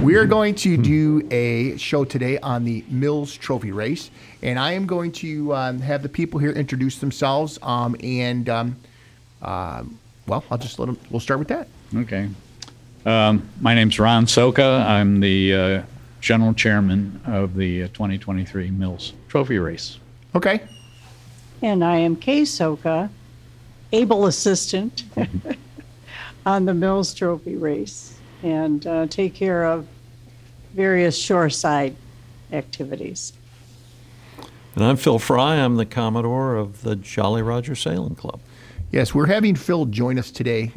We are going to do a show today on the Mills Trophy Race, and I am going to um, have the people here introduce themselves. Um, and um, uh, well, I'll just let them. We'll start with that. Okay. Um, my name's Ron Soka. I'm the uh, general chairman of the uh, 2023 Mills Trophy Race. Okay. And I am Kaye Soka, able assistant on the Mills Trophy race and uh, take care of various shoreside activities. And I'm Phil Fry. I'm the Commodore of the Jolly Roger Sailing Club. Yes, we're having Phil join us today,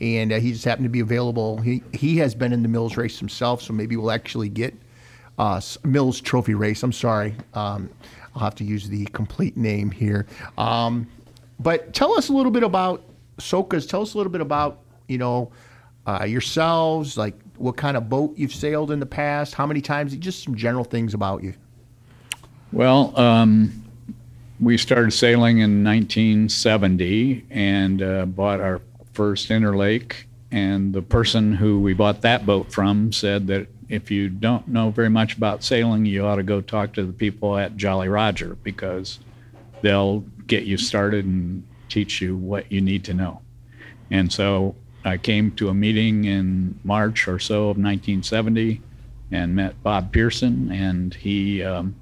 and uh, he just happened to be available. He he has been in the Mills race himself, so maybe we'll actually get uh, Mills Trophy race. I'm sorry, um, I'll have to use the complete name here. Um, but tell us a little bit about Sokas. Tell us a little bit about you know uh, yourselves, like what kind of boat you've sailed in the past, how many times, just some general things about you. Well, um, we started sailing in 1970 and uh, bought our first Interlake. And the person who we bought that boat from said that if you don't know very much about sailing, you ought to go talk to the people at Jolly Roger because they'll get you started and teach you what you need to know. And so I came to a meeting in March or so of 1970 and met Bob Pearson, and he um,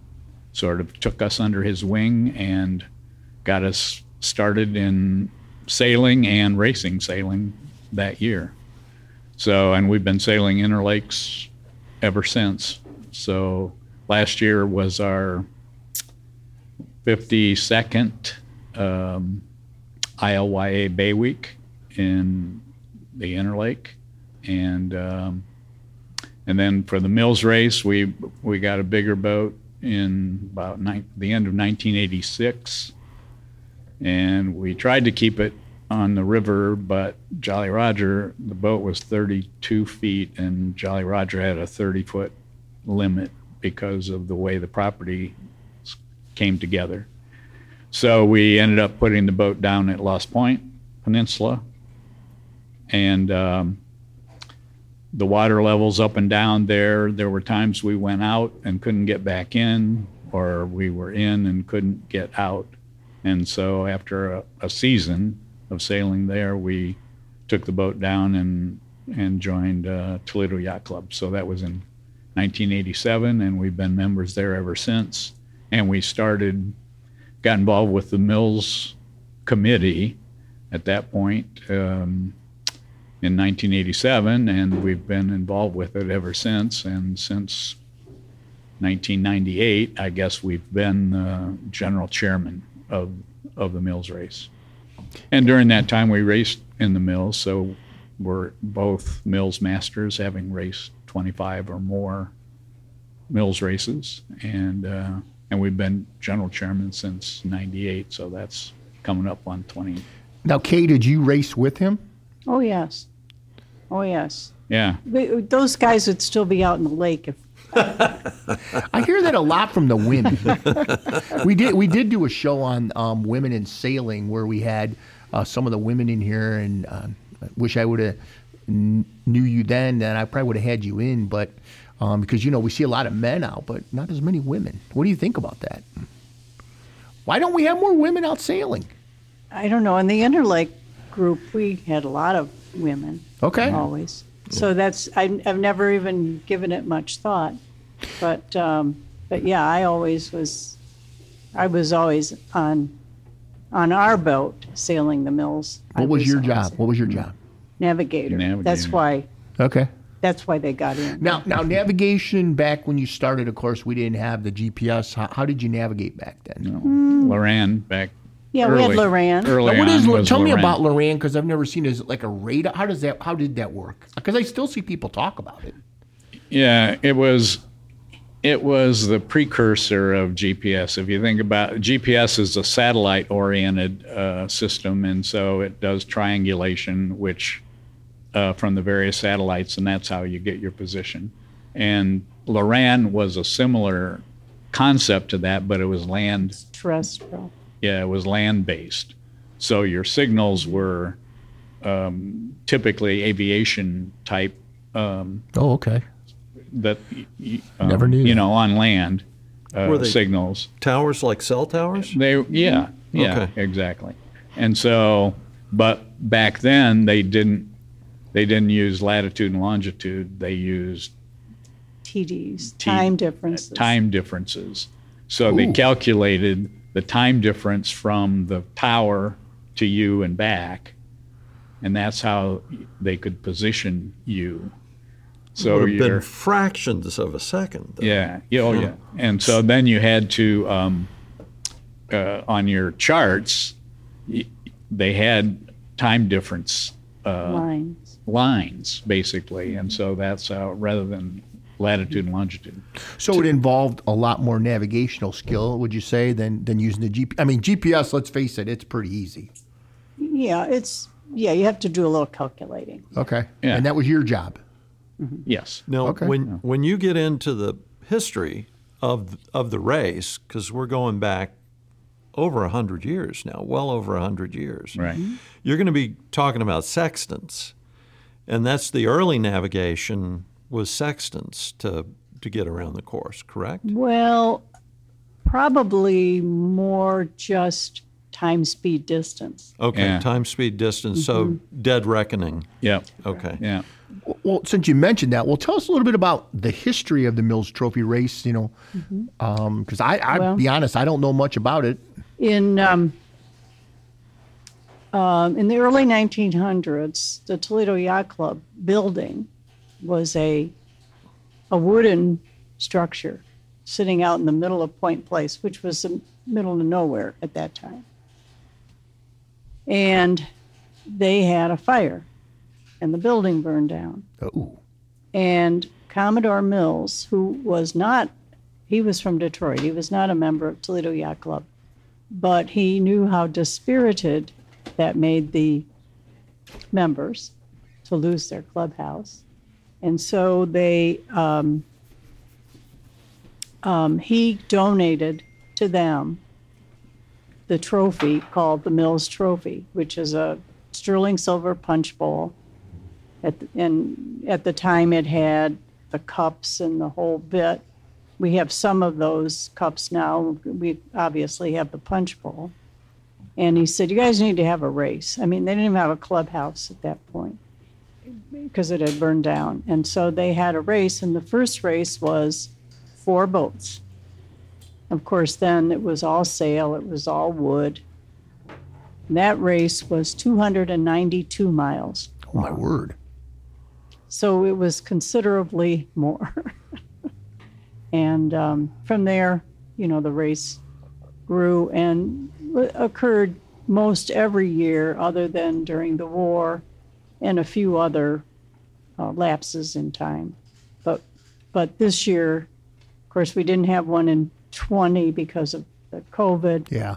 sort of took us under his wing and got us started in sailing and racing sailing that year. So, and we've been sailing interlakes ever since. So, last year was our 52nd um, ILYA Bay Week in the Interlake, and um, and then for the Mills race, we we got a bigger boat in about ni- the end of 1986, and we tried to keep it on the river, but Jolly Roger, the boat was 32 feet, and Jolly Roger had a 30 foot limit because of the way the property came together. So we ended up putting the boat down at Lost Point Peninsula, and um, the water levels up and down there. There were times we went out and couldn't get back in, or we were in and couldn't get out. And so after a, a season of sailing there, we took the boat down and and joined uh, Toledo Yacht Club. So that was in 1987, and we've been members there ever since. And we started, got involved with the Mills Committee at that point. Um, in 1987, and we've been involved with it ever since. And since 1998, I guess we've been uh, general chairman of of the Mills race. And during that time, we raced in the Mills, so we're both Mills masters, having raced 25 or more Mills races, and uh, and we've been general chairman since '98, so that's coming up on 20. Now, Kaye, did you race with him? Oh, yes. Oh, yes. Yeah, We- Those guys would still be out in the lake if I hear that a lot from the women. we did we did do a show on um, women in sailing where we had uh, some of the women in here, and um, I wish I would have kn- knew you then. Then I probably would have had you in, but um, because you know we see a lot of men out, but not as many women. What do you think about that? Why don't we have more women out sailing? I don't know. In the Interlake group, we had a lot of women. Okay. Always. So that's I, I've never even given it much thought, but um, but yeah, I always was. I was always on on our boat sailing the mills. I What was your always job? What was your job? Navigator. That's Navigator. why. Okay. That's why they got in. Now, now navigation back when you started, of course, we didn't have the GPS. How, how did you navigate back then? no. Loran back. Yeah, we had Loran. Early Now, what is? on Lo- was Tell me about Loran because I've never seen. it. Is it like a radar? How does that? How did that work? Because I still see people talk about it. Yeah, it was it was the precursor of GPS. If you think about GPS is a satellite oriented uh, system, and so it does triangulation, which uh, from the various satellites, and that's how you get your position. And Loran was a similar concept to that, but it was land terrestrial. Yeah, it was land based. So your signals were um, typically aviation type um, Oh, okay. that y- y- um, Never knew you know on land uh, Were they- signals. Towers like cell towers? They yeah yeah Okay. exactly. And so, but back then they didn't they didn't use latitude and longitude. They used TDs, T- time differences. time differences. So they calculated the time difference from the tower to you and back, and that's how they could position you. So it Would have been fractions of a second. though. yeah, yeah, oh yeah. And so then you had to um, uh, on your charts, they had time difference uh, lines. lines basically, and so that's how rather than latitude and longitude. So it involved a lot more navigational skill, would you say, than than using the GPS? I mean, GPS. Let's face it, it's pretty easy. Yeah, it's yeah. You have to do a little calculating. Okay, Yeah. and that was your job. Mm-hmm. Yes. Now, Okay. when when you get into the history of of the race, because we're going back over hundred years now, well over hundred years, Right. Mm-hmm. you're going to be talking about sextants, and that's the early navigation was sextants to to get around the course, correct? Well, probably more just time, speed, distance. Okay, Yeah. time, speed, distance. So dead reckoning. Yeah. Okay. Yeah. Well, since you mentioned that, well, tell us a little bit about the history of the Mills Trophy race. You know, because I, I Well- be honest, I don't know much about it. In um, um, in the early 1900s, the Toledo Yacht Club building was a a wooden structure sitting out in the middle of Point Place, which was the middle of nowhere at that time. And they had a fire, and the building burned down. Oh, And Commodore Mills, who was not, he was from Detroit, he was not a member of Toledo Yacht Club, but he knew how dispirited that made the members to lose their clubhouse. And so they, um, um, he donated to them the trophy called the Mills Trophy, which is a sterling silver punch bowl at the, and at the time it had the cups and the whole bit. We have some of those cups now. We obviously have the punch bowl. And he said, "You guys need to have a race." I mean, they didn't even have a clubhouse at that point because it had burned down. And so they had a race, and the first race was four boats. Of course, then it was all sail. It was all wood. That race was 292 miles. oh my word! So it was considerably more. and um, from there, you know, the race grew and occurred most every year, other than during the war and a few other uh, lapses in time. But but this year, of course, we didn't have one in 20 because of the COVID. Yeah.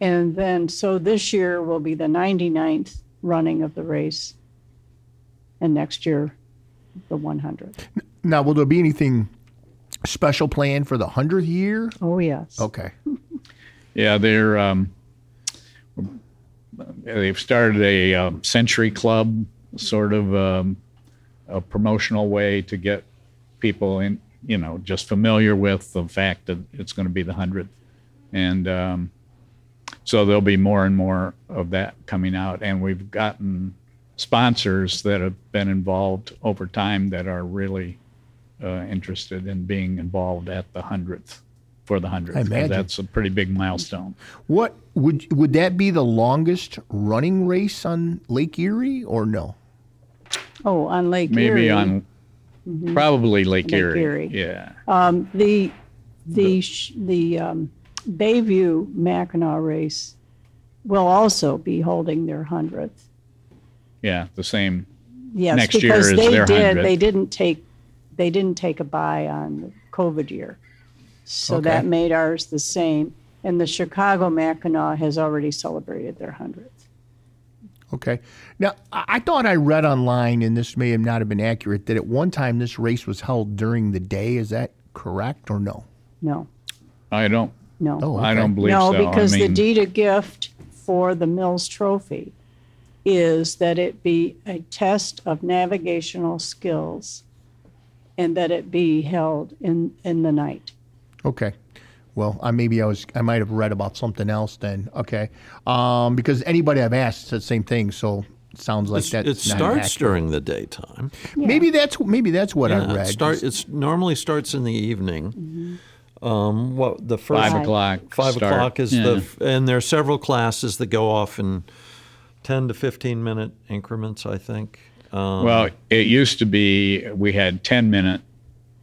And then, so this year will be the 99th running of the race. And next year, the 100th. Now, will there be anything special planned for the hundredth year? Oh, yes. Okay. Yeah, they're um, they've started a um, century club, sort of um, a promotional way to get people in, you know, just familiar with the fact that it's going to be the hundredth, and um, so there'll be more and more of that coming out, and we've gotten sponsors that have been involved over time that are really uh, interested in being involved at the hundredth for the hundredth. imagine. That's a pretty big milestone. What would would that be the longest running race on Lake Erie or no? Oh, on Lake Maybe Erie. Maybe on probably Lake, Lake Erie. Erie. Yeah. Um, the the sh- the um, Bayview Mackinac race will also be holding their hundredth. yeah, the same. Yes, Next year because is they their did. 100th. They didn't take they didn't take a bye on the COVID year, so that made ours the same. And the Chicago Mackinac has already celebrated their hundredth. Okay. Now, I I thought I read online, and this may have not have been accurate, that at one time this race was held during the day. Is that correct or no? No, I don't. no. Oh, I don't believe No, so. No, because I mean, the deed of gift for the Mills Trophy is that it be a test of navigational skills and that it be held in, in the night. Okay. Well, I maybe I was I might have read about something else then. Okay. Um, because anybody I've asked said the same thing. So it sounds like that. it starts during the daytime. Maybe that's maybe that's what I read. it start, it's normally starts in the evening. Um, what the first Five o'clock. five start. o'clock is Yeah. the and there are several classes that go off in ten to fifteen minute increments. I think. Um, Well, it used to be we had 10 minute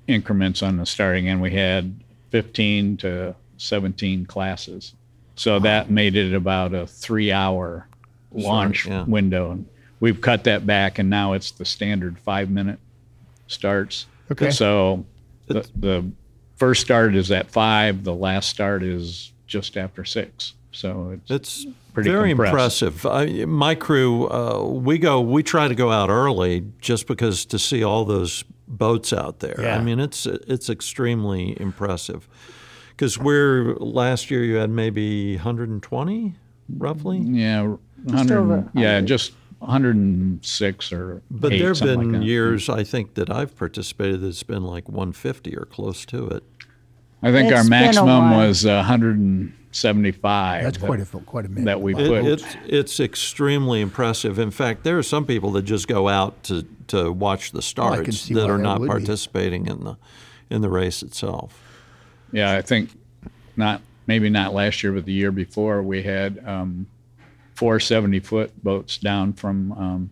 increments on the starting, and we had 15 to 17 classes. So that made it about a three hour launch yeah. window. We've cut that back, and now it's the standard five minute starts. Okay. So the, the first start is at five, the last start is just after six. So it's, It's Pretty very compressed. impressive. I, my crew, uh, we go, we try to go out early just because to see all those boats out there. Yeah. I mean, it's it's extremely impressive. Because we're last year, you had maybe 120, roughly. yeah, Just 100, over yeah, just 106 or But eight, there have been like years, I think, that I've participated that's been like 150 or close to it. I think our It's been a maximum while. was uh, 175. That's that- quite a quite a minute. that we Wow. It, put- it's it's extremely impressive. In fact, there are some people that just go out to, to watch the starts see that are that not would be. participating in the in the race itself. Yeah, I think not maybe not last year, but the year before we had um, four 70 foot boats down from um,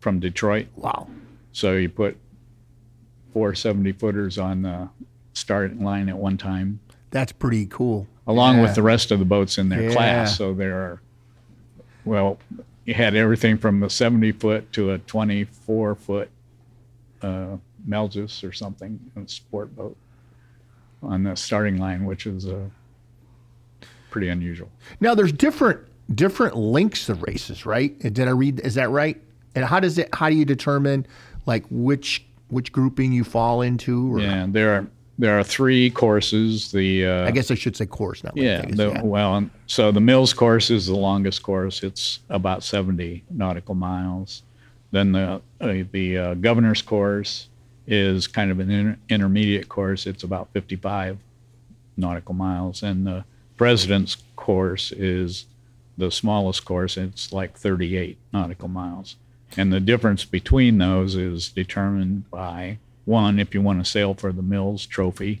from Detroit. Wow. So you put four 70 footers on the starting line at one time, That's pretty cool. along Yeah. with the rest of the boats in their Yeah. class. So there are, well, you had everything from a 70 foot to a 24 foot uh, Melges or something, a sport boat on the starting line, which is uh, pretty unusual. Now there's different different lengths of races, right? Did I read? Is that right? And how does it? How do you determine like which which grouping you fall into? Or, Yeah, there are there are three courses. The uh, I guess I should say course, not Yeah, the, yeah. well, so the Mills course is the longest course. It's about 70 nautical miles. Then the uh, the uh, governor's course is kind of an inter- intermediate course. It's about 55 nautical miles, and the president's course is the smallest course. It's like 38 nautical miles, and the difference between those is determined by one if you want to sail for the Mills Trophy,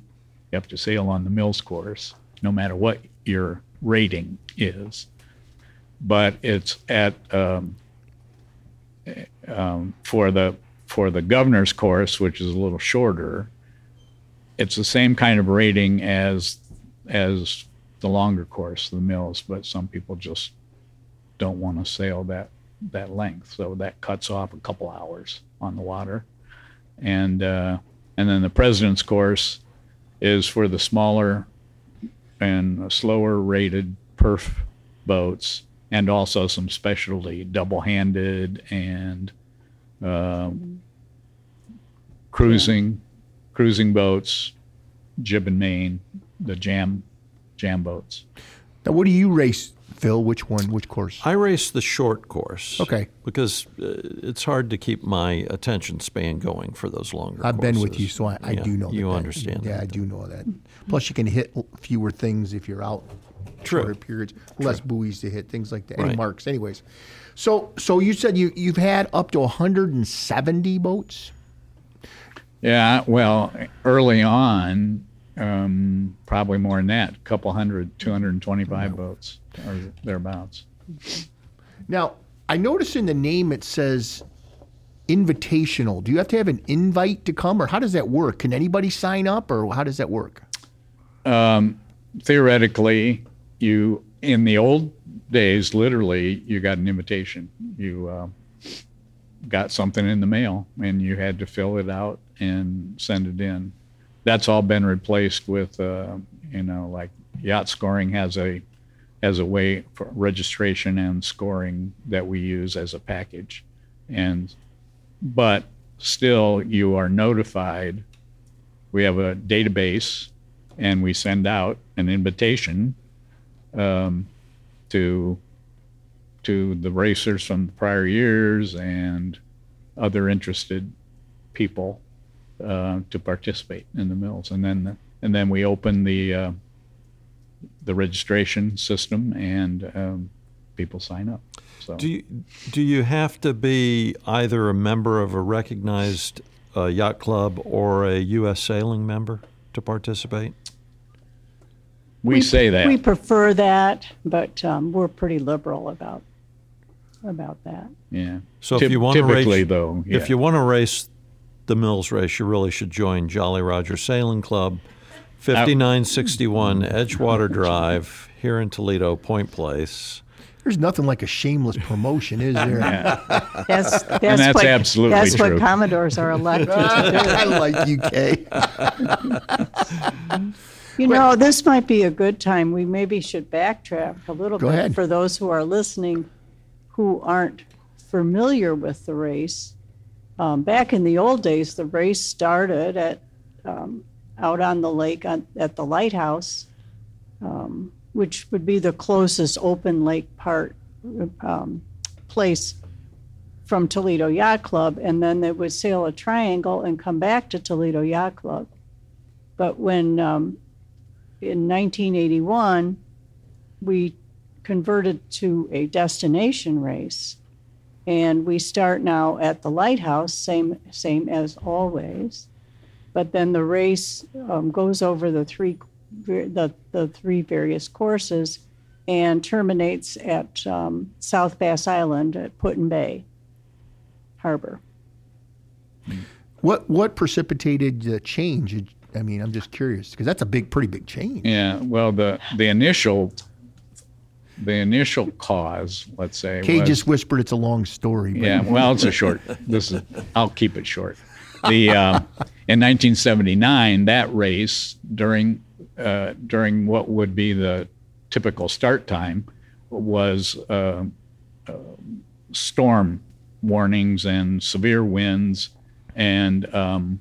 you have to sail on the Mills course, no matter what your rating is. But it's at um, um, for the for the governor's course, which is a little shorter. It's the same kind of rating as as the longer course, the Mills, but some people just don't want to sail that that length, so that cuts off a couple hours on the water, and uh, and then the president's course is for the smaller and slower rated PHRF boats and also some specialty double-handed and um, cruising cruising boats jib and main the jam jam boats. Now, what do you race, Phil? Which one? Which course? I race the short course. Okay. Because uh, it's hard to keep my attention span going for those longer. I've been with you, so I, I Yeah, do know. you that that- understand. Yeah, that. I do know that. Plus, you can hit fewer things if you're out True. shorter periods, less buoys to hit, things like that. Any marks, anyways. So, so you said you you've had up to 170 boats. yeah well early on um, probably more than that a couple hundred 225 boats or thereabouts Now, I notice in the name it says invitational. Do you have to have an invite to come, or how does that work? Can anybody sign up, or how does that work? theoretically, you in the old days, literally, you got an invitation. You uh, got something in the mail, and you had to fill it out and send it in. That's all been replaced with, uh, you know, like yacht scoring has a has a way for registration and scoring that we use as a package, and but still, you are notified. We have a database and we send out an invitation um, to to the racers from the prior years and other interested people uh, to participate in the mills, and then and then we open the uh, the registration system, and um, people sign up. So Do you, do you have to be either a member of a recognized uh, yacht club or a U.S. sailing member to participate? we, say that. We prefer that, but um, we're pretty liberal about, about that. yeah. So if you want to race, though, yeah. if you want to race the Mills race, you really should join Jolly Roger Sailing Club, 5961 Edgewater Drive here in Toledo, Point Place. There's nothing like a shameless promotion, is there? That's, that's, that's what, absolutely That's true. what Commodores are elected to do. I like you, Kaye. You know, this might be a good time. We maybe should backtrack a little Go bit ahead. for those who are listening who aren't familiar with the race. Um, back in the old days, the race started at um, out on the lake on, at the lighthouse, um, which would be the closest open lake part um, place from Toledo Yacht Club, and then they would sail a triangle and come back to Toledo Yacht Club. But when um, in 1981, we converted to a destination race. And we start now at the lighthouse, same, same as always. But then the race um, goes over the three, the, the three various courses and terminates at um, South Bass Island at Put-in Bay Harbor. What what precipitated the change? I mean, I'm just curious because that's a big, pretty big change. Yeah, well, the the initial the initial cause, let's say, Kaye was, just whispered it's a long story. But yeah. Well, it's a short. This is I'll keep it short. The uh, in 1979, that race during uh, during what would be the typical start time was uh, uh, storm warnings and severe winds, and um,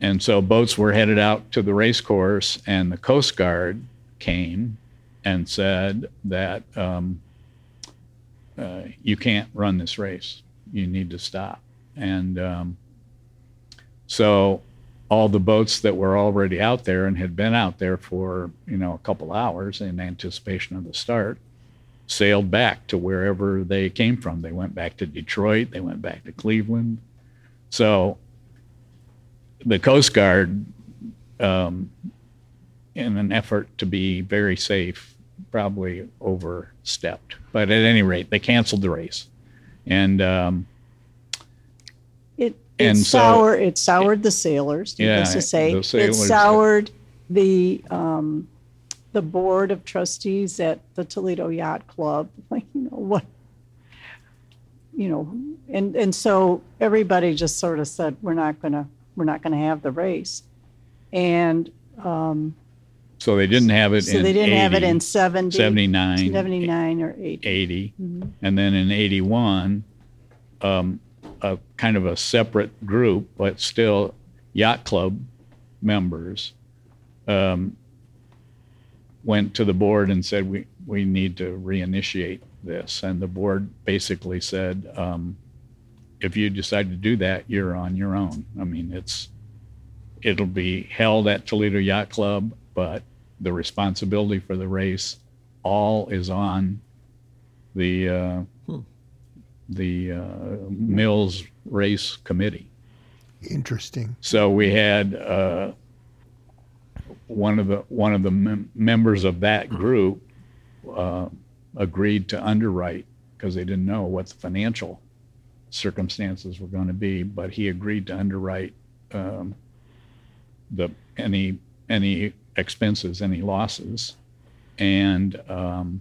and so boats were headed out to the race course, and the Coast Guard came and said that um, uh, you can't run this race. You need to stop. And um, so all the boats that were already out there and had been out there for you know a couple hours in anticipation of the start sailed back to wherever they came from. They went back to Detroit. They went back to Cleveland. So the Coast Guard, um, in an effort to be very safe, probably overstepped. But at any rate, they canceled the race, and um, It, it And so- it soured the sailors, Yeah, to say. the It sailors- soured the, um, the board of trustees at the Toledo Yacht Club, like, you know, what, you know, and, and so everybody just sort of said, we're not gonna, we're not gonna have the race. And, um, so they didn't have it. so in they didn't have it in 70, 79, 79 or 80. 80, Mm-hmm. and then in 81, um, a kind of a separate group, but still yacht club members, um, went to the board and said, we, we need to reinitiate this. And the board basically said, um, if you decide to do that, you're on your own. I mean, it's, it'll be held at Toledo Yacht Club, but the responsibility for the race all is on the uh, the uh, Mills Race Committee. Interesting. So we had uh, one of the one of the mem- members of that group uh, agreed to underwrite because they didn't know what the financial circumstances were going to be, but he agreed to underwrite um, the any any expenses, any losses, and um,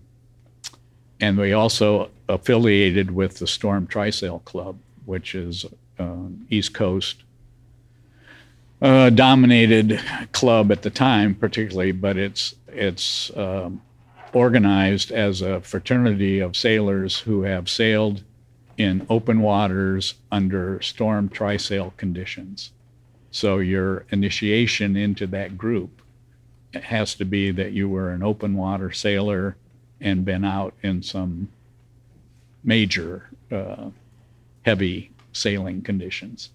and we also affiliated with the Storm Trisail Club, which is um, East Coast uh, dominated club at the time, particularly, but it's it's um, organized as a fraternity of sailors who have sailed in open waters under storm trisail conditions. So your initiation into that group has to be that you were an open water sailor and been out in some major uh, heavy sailing conditions.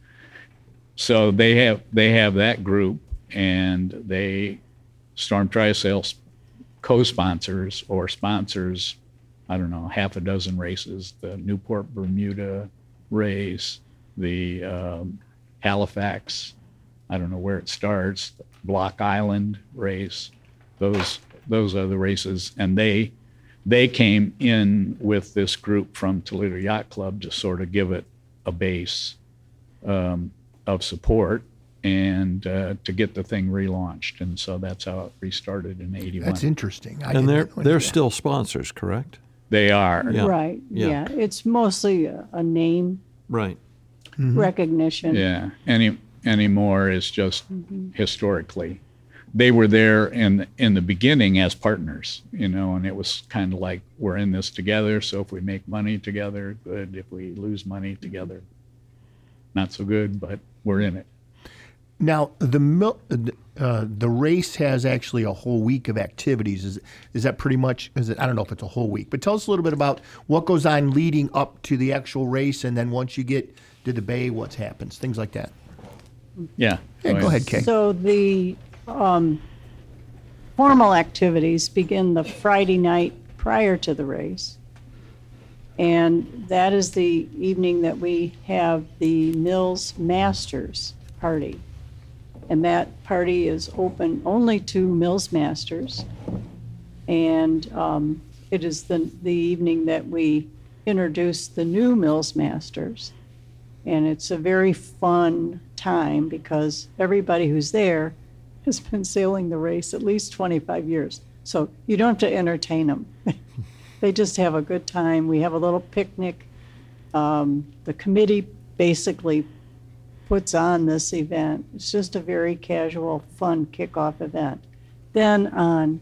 so they have they have that group, and they Storm Trisail co-sponsors or sponsors. I don't know, half a dozen races: the Newport Bermuda race, the um, Halifax. I don't know where it starts. Block Island race. Those those are the races, and they they came in with this group from Toledo Yacht Club to sort of give it a base um, of support and uh, to get the thing relaunched. And so that's how it restarted in '81. That's interesting. I And they're they're still sponsors, correct? They are. Yeah. Right, Yeah. yeah. It's mostly a a name Right. recognition. Yeah. Any anymore is just historically. They were there in in the beginning as partners, you know, and it was kind of like we're in this together. So if we make money together, good. If we lose money together, not so good. But we're in it. Now the mil- uh, the race has actually a whole week of activities. Is is that pretty much? Is it? I don't know if it's a whole week, but tell us a little bit about what goes on leading up to the actual race, and then once you get to the bay, what happens, things like that. Yeah. Yeah, go ahead, Kaye. So the um, formal activities begin the Friday night prior to the race. And that is the evening that we have the Mills Masters party. And that party is open only to Mills Masters. And um, it is the, the evening that we introduce the new Mills Masters. And it's a very fun time because everybody who's there has been sailing the race at least 25 years. So you don't have to entertain them. they just have a good time. We have a little picnic. Um, the committee basically puts on this event. It's just a very casual, fun kickoff event. Then on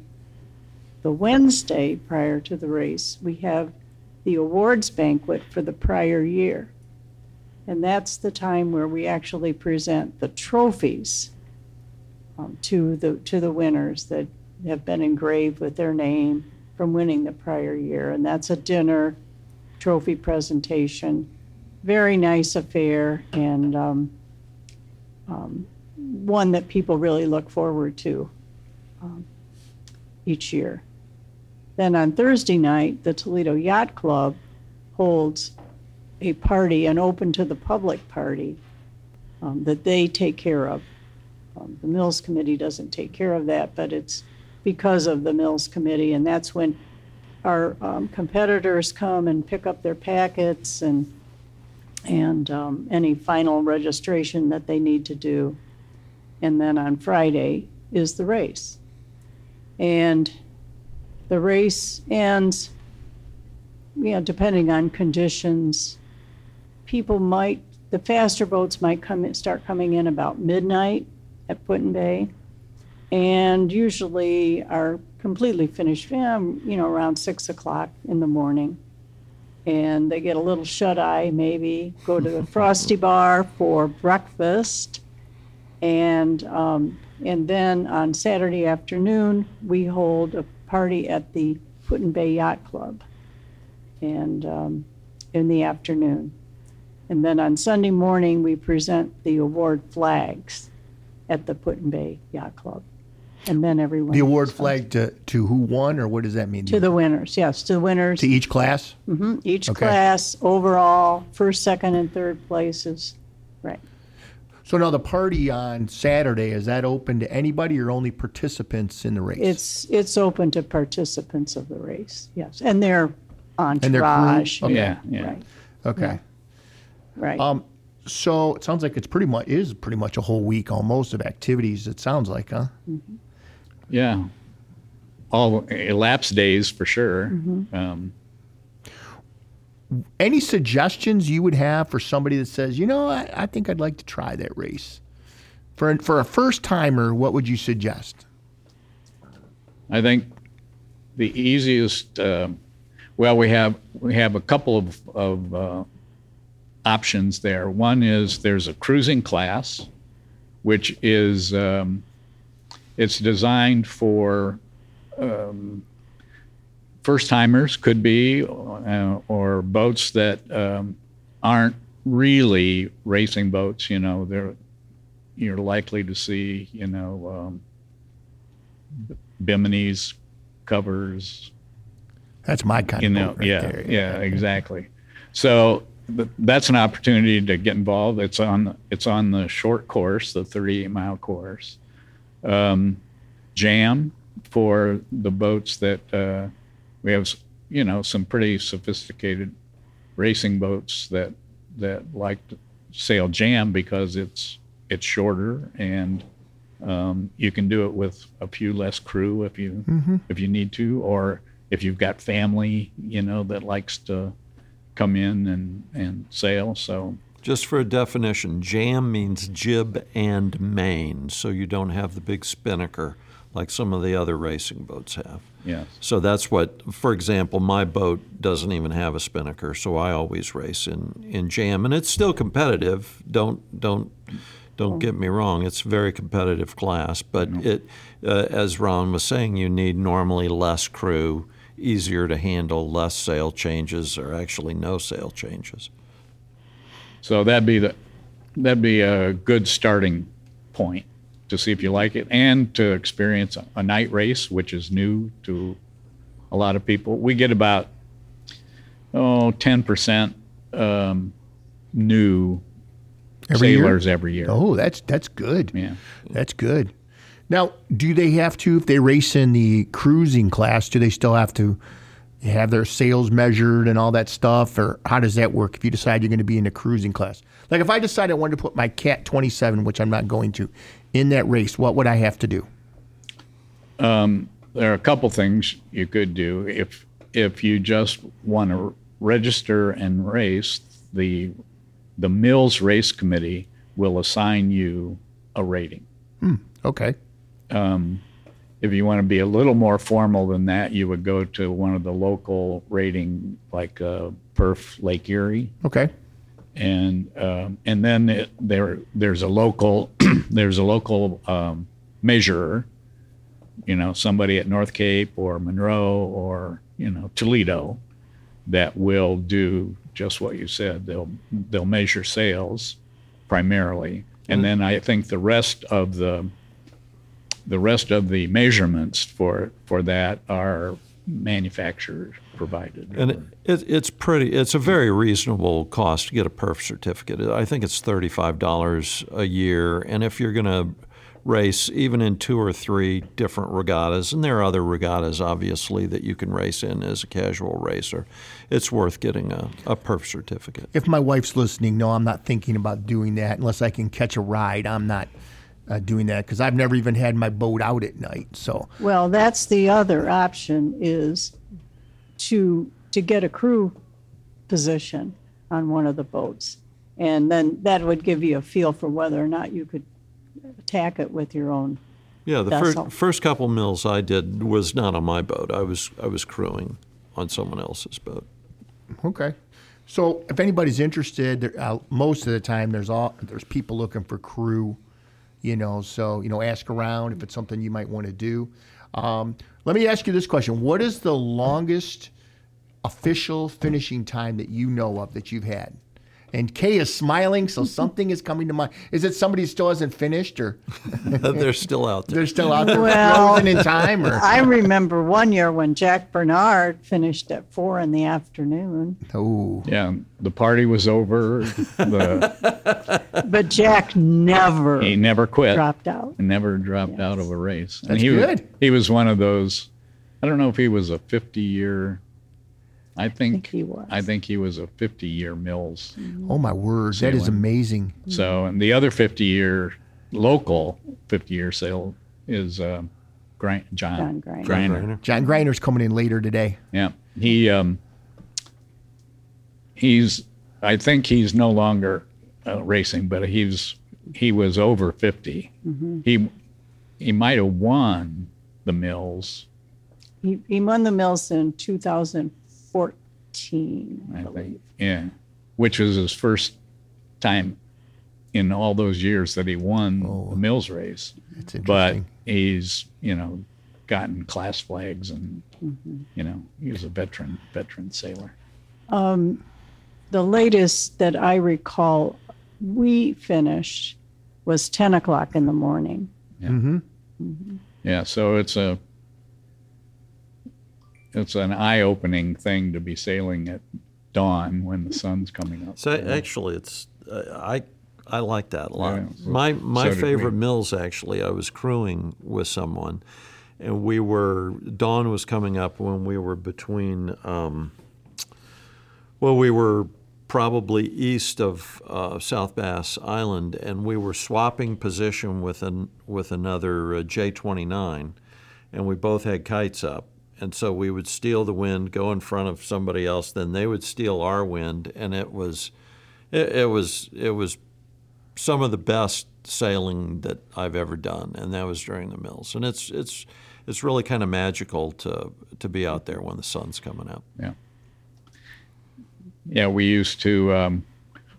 the Wednesday prior to the race, we have the awards banquet for the prior year. And that's the time where we actually present the trophies um, to the to the winners that have been engraved with their name from winning the prior year. And that's a dinner trophy presentation. Very nice affair and um, um, one that people really look forward to um, each year. Then on Thursday night, the Toledo Yacht Club holds a party, an open to the public party um, that they take care of. Um, the Mills Committee doesn't take care of that, but it's because of the Mills Committee, and that's when our um, competitors come and pick up their packets and and um, any final registration that they need to do. And then on Friday is the race. And the race ends, you know, depending on conditions, people might, the faster boats might come, start coming in about midnight at Put Bay. And usually are completely finished, um, you know, around six o'clock in the morning. And they get a little shut eye, maybe go to the Frosty Bar for breakfast. And, um, and then on Saturday afternoon, we hold a party at the Put Bay Yacht Club. And, um, in the afternoon. And then on Sunday morning, we present the award flags at the Put Bay Yacht Club. And then everyone. The award flag to, to who won, or what does that mean? To the winners, yes, to the winners. to each class. Mm-hmm. Each Okay. class, overall, first, second, and third places. Right. So now the party on Saturday is that open to anybody or only participants in the race? It's, it's open to participants of the race, yes, and their entourage. And their crew? entourage. Okay. Yeah. Yeah. Right, okay. right. Um, so it sounds like it's pretty much is pretty much a whole week almost of activities. It sounds like, huh? Yeah. All elapsed days for sure. Um, Any suggestions you would have for somebody that says, you know, I, I think I'd like to try that race? For for a first timer, what would you suggest? I think the easiest, uh, well, we have we have a couple of, of uh, options there. One is there's a cruising class, which is um, it's designed for um, first timers, could be, uh, or boats that um, aren't really racing boats. You know, they're you're likely to see, you know, um, Bimini's covers, That's my kind you of know, boat right yeah, there. yeah, exactly. So that's an opportunity to get involved. It's on it's on the short course, the 38 mile course. Um, jam for the boats that uh, we have, you know, some pretty sophisticated racing boats that that like to sail jam because it's it's shorter and um, you can do it with a few less crew if you if you need to, or if you've got family, you know, that likes to come in and and sail. So Just for a definition, jam means jib and main, so you don't have the big spinnaker like some of the other racing boats have. yes, So that's what, for example, my boat doesn't even have a spinnaker, so I always race in, in jam, and it's still competitive. Don't don't don't get me wrong; it's a very competitive class. But it, uh, as Ron was saying, you need normally less crew, easier to handle, less sail changes, or actually no sail changes. so that'd be the that'd be a good starting point to see if you like it and to experience a, a night race, which is new to a lot of people. We get about oh 10 percent um, new Every year? sailors every year. Oh, that's that's good. Yeah. That's good. Now, do they have to, if they race in the cruising class, do they still have to have their sails measured and all that stuff? Or how does that work if you decide you're going to be in the cruising class? Like if I decide I wanted to put my Cat 27, which I'm not going to, in that race, what would I have to do? Um, there are a couple things you could do if if you just want to register and race the the mills race committee will assign you a rating hmm, Okay. If you want to be a little more formal than that you would go to one of the local rating like uh, PHRF lake erie Okay. and um, and then it, there there's a local there's a local um, measurer, you know, somebody at North Cape or Monroe or you know Toledo, that will do just what you said. They'll they'll measure sails primarily, and then I think the rest of the the rest of the measurements for for that are manufacturer provided. And it, it, it's pretty. It's a very reasonable cost to get a PHRF certificate. I think it's thirty-five dollars a year, and if you're going to race even in two or three different regattas, and there are other regattas obviously that you can race in as a casual racer, it's worth getting a, a PHRF certificate. If my wife's listening, no, I'm not thinking about doing that unless I can catch a ride. I'm not uh, doing that because I've never even had my boat out at night. So, Well, that's the other option is to, to get a crew position on one of the boats. And then that would give you a feel for whether or not you could attack it with your own. Yeah, the That's first first couple mills I did was not on my boat. I was I was crewing on someone else's boat. Okay. So if anybody's interested, there, uh, most of the time there's all there's people looking for crew, you know. So you know, ask around if it's something you might want to do. Um, let me ask you this question: What is the longest official finishing time that you know of that you've had? And Kaye is smiling, so something is coming to mind. Is it somebody who still hasn't finished, or They're still out there. they're still out there Well, frozen in time? Or I remember one year when Jack Bernard finished at four in the afternoon, oh, Yeah, the party was over. The, but Jack never he never quit. dropped out. Never dropped out of a race. And That's he good. Was, he was one of those. I don't know if he was a 50 year. I think, he was. I think he was a 50 year Mills. oh my word, that is amazing. So, and the other 50 year local 50 year sale is uh, Grind, John, John Greiner. Greiner. John Greiner's coming in later today. Yeah, he um, he's. I think he's no longer uh, racing, but he's he was over 50 He he might have won the Mills. He, he won the Mills in 2014, I I believe. think, yeah, which was his first time in all those years that he won oh, the Mills race. It's But he's you know gotten class flags and mm-hmm. you know he was a veteran veteran sailor. Um, the latest that I recall we finished was 10 o'clock in the morning. Yeah. Mm-hmm. Mm-hmm. Yeah, so it's a it's an eye-opening thing to be sailing at dawn when the sun's coming up. So actually, it's uh, I I like that a lot. Yeah, so- my my so favorite mills actually. I was crewing with someone, and we were dawn was coming up when we were between. Um, well, we were probably east of uh, South Bass Island, and we were swapping position with an with another uh, J twenty nine, and we both had kites up. And so we would steal the wind, go in front of somebody else, then they would steal our wind, and it was, it, it was, it was some of the best sailing that I've ever done, and that was during the mills. And it's it's it's really kind of magical to to be out there when the sun's coming up. Yeah. Yeah, we used to um,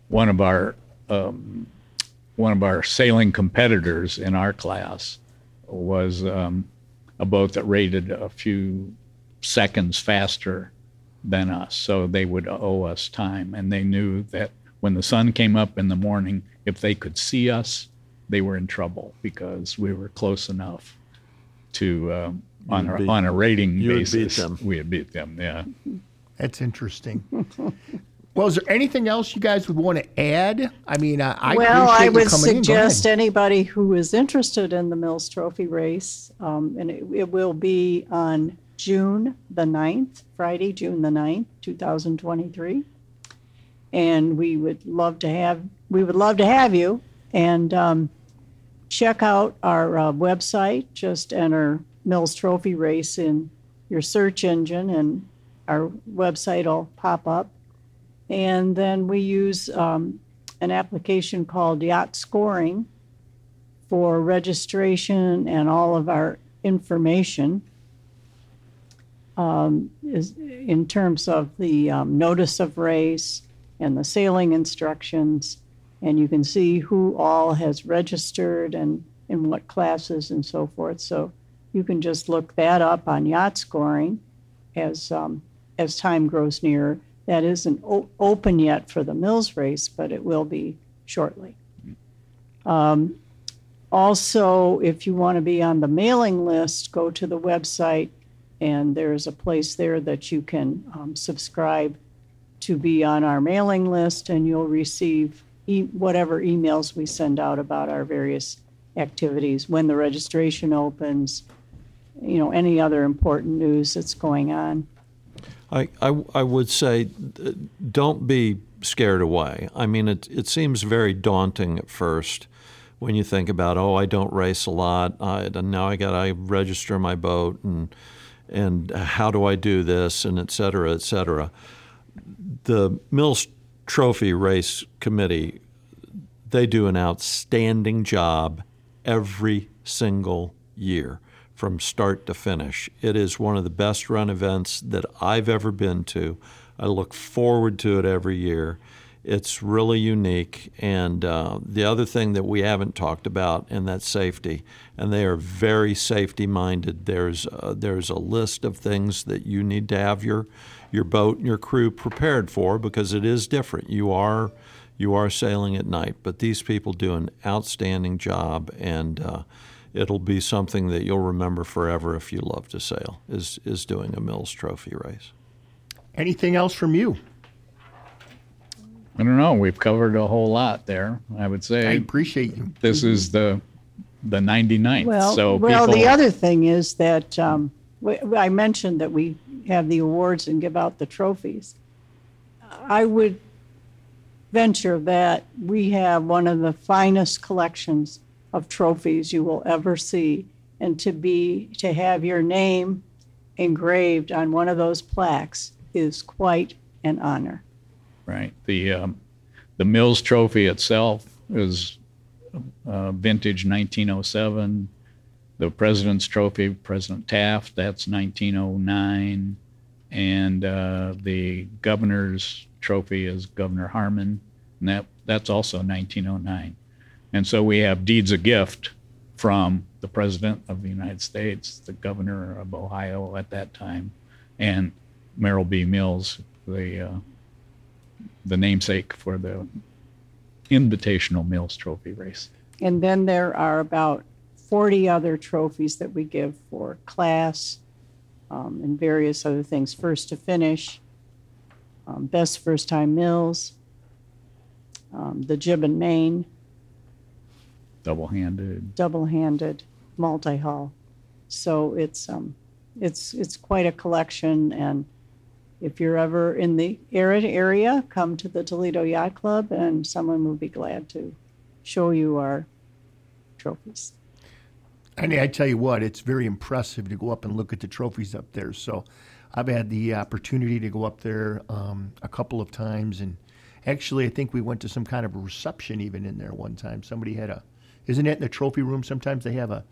one of our um, one of our sailing competitors in our class was um, a boat that rated a few seconds faster than us, so they would owe us time, and they knew that when the sun came up in the morning, if they could see us, they were in trouble because we were close enough to um, on would a, on a rating you would beat basis. them. We would beat them. Yeah. That's interesting. well, is there anything else you guys would want to add? I mean, I, I well, I would coming in. Go suggest anybody who is interested in the Mills Trophy race, um, and it, it will be on June the 9th, Friday, June the 9th, 2023. And we would love to have we would love to have you and um, check out our uh, website. Just enter Mills Trophy Race in your search engine, and our website will pop up. And then we use um, an application called Yacht Scoring for registration and all of our information. Um, is in terms of the um, notice of race and the sailing instructions, and you can see who all has registered and in what classes and so forth. So you can just look that up on Yacht Scoring as um, as time grows nearer. That isn't o- open yet for the Mills race, but it will be shortly. Um, also, if you want to be on the mailing list, go to the website, and there's a place there that you can um, subscribe to be on our mailing list, and you'll receive e- whatever emails we send out about our various activities, when the registration opens, you know, any other important news that's going on. I, I, would say uh, don't be scared away. I mean, it, it seems very daunting at first when you think about, oh, I don't race a lot. I, and now I got to register my boat and, and how do I do this and et cetera, et cetera. The Mills Trophy Race Committee, they do an outstanding job every single year from start to finish. It is one of the best run events that I've ever been to. I look forward to it every year. It's really unique. And uh, the other thing that we haven't talked about, and that's safety. And they are very safety minded. There's uh, there's a list of things that you need to have your your boat and your crew prepared for because it is different. You are you are sailing at night, but these people do an outstanding job, and uh, it'll be something that you'll remember forever if you love to sail. Is is doing a Mills Trophy race. Anything else from you? I don't know. We've covered a whole lot there. I would say I appreciate you. this is the the 99th. Well, so well, people, the other thing is that um, we, I mentioned that we have the awards and give out the trophies. I would venture that we have one of the finest collections of trophies you will ever see, and to be to have your name engraved on one of those plaques is quite an honor. right. The um, the Mills Trophy itself is uh, vintage 1907. The President's Trophy, President Taft, that's 1909, and uh, the Governor's Trophy is Governor Harmon, and that that's also 1909. And so we have deeds of gift from the President of the United States, the Governor of Ohio at that time, and Merrill B. Mills, the uh, the namesake for the Invitational Mills Trophy race. And then there are about 40 other trophies that we give for class um, and various other things, first to finish, um, best first time mills, um, the jib and main, Double-handed. double-handed, multi-hull. So it's um, it's it's quite a collection. And if you're ever in the arid area, come to the Toledo Yacht Club, and someone will be glad to show you our trophies. And I tell you what, it's very impressive to go up and look at the trophies up there. So I've had the opportunity to go up there um, a couple of times. And actually, I think we went to some kind of a reception even in there one time. Somebody had a, isn't it in the trophy room? Sometimes they have a,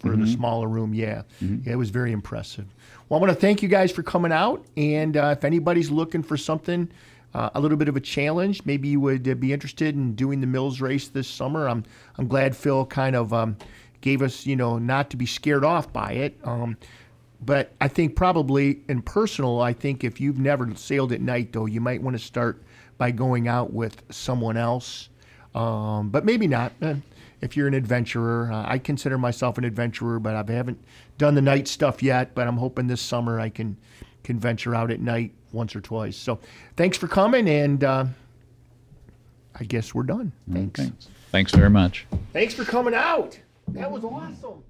for the smaller room. Yeah. yeah. It was very impressive. Well, I want to thank you guys for coming out. And uh, if anybody's looking for something, uh, a little bit of a challenge. Maybe you would uh, be interested in doing the Mills race this summer. I'm I'm glad Phil kind of um, gave us, you know, not to be scared off by it. Um, but I think probably in personal, I think if you've never sailed at night, though, you might want to start by going out with someone else. Um, but maybe not. If you're an adventurer, uh, I consider myself an adventurer, but I haven't done the night stuff yet. But I'm hoping this summer I can can venture out at night once or twice. So, thanks for coming, and uh, I guess we're done. Thanks. Thanks. Thanks very much. Thanks for coming out. That was awesome.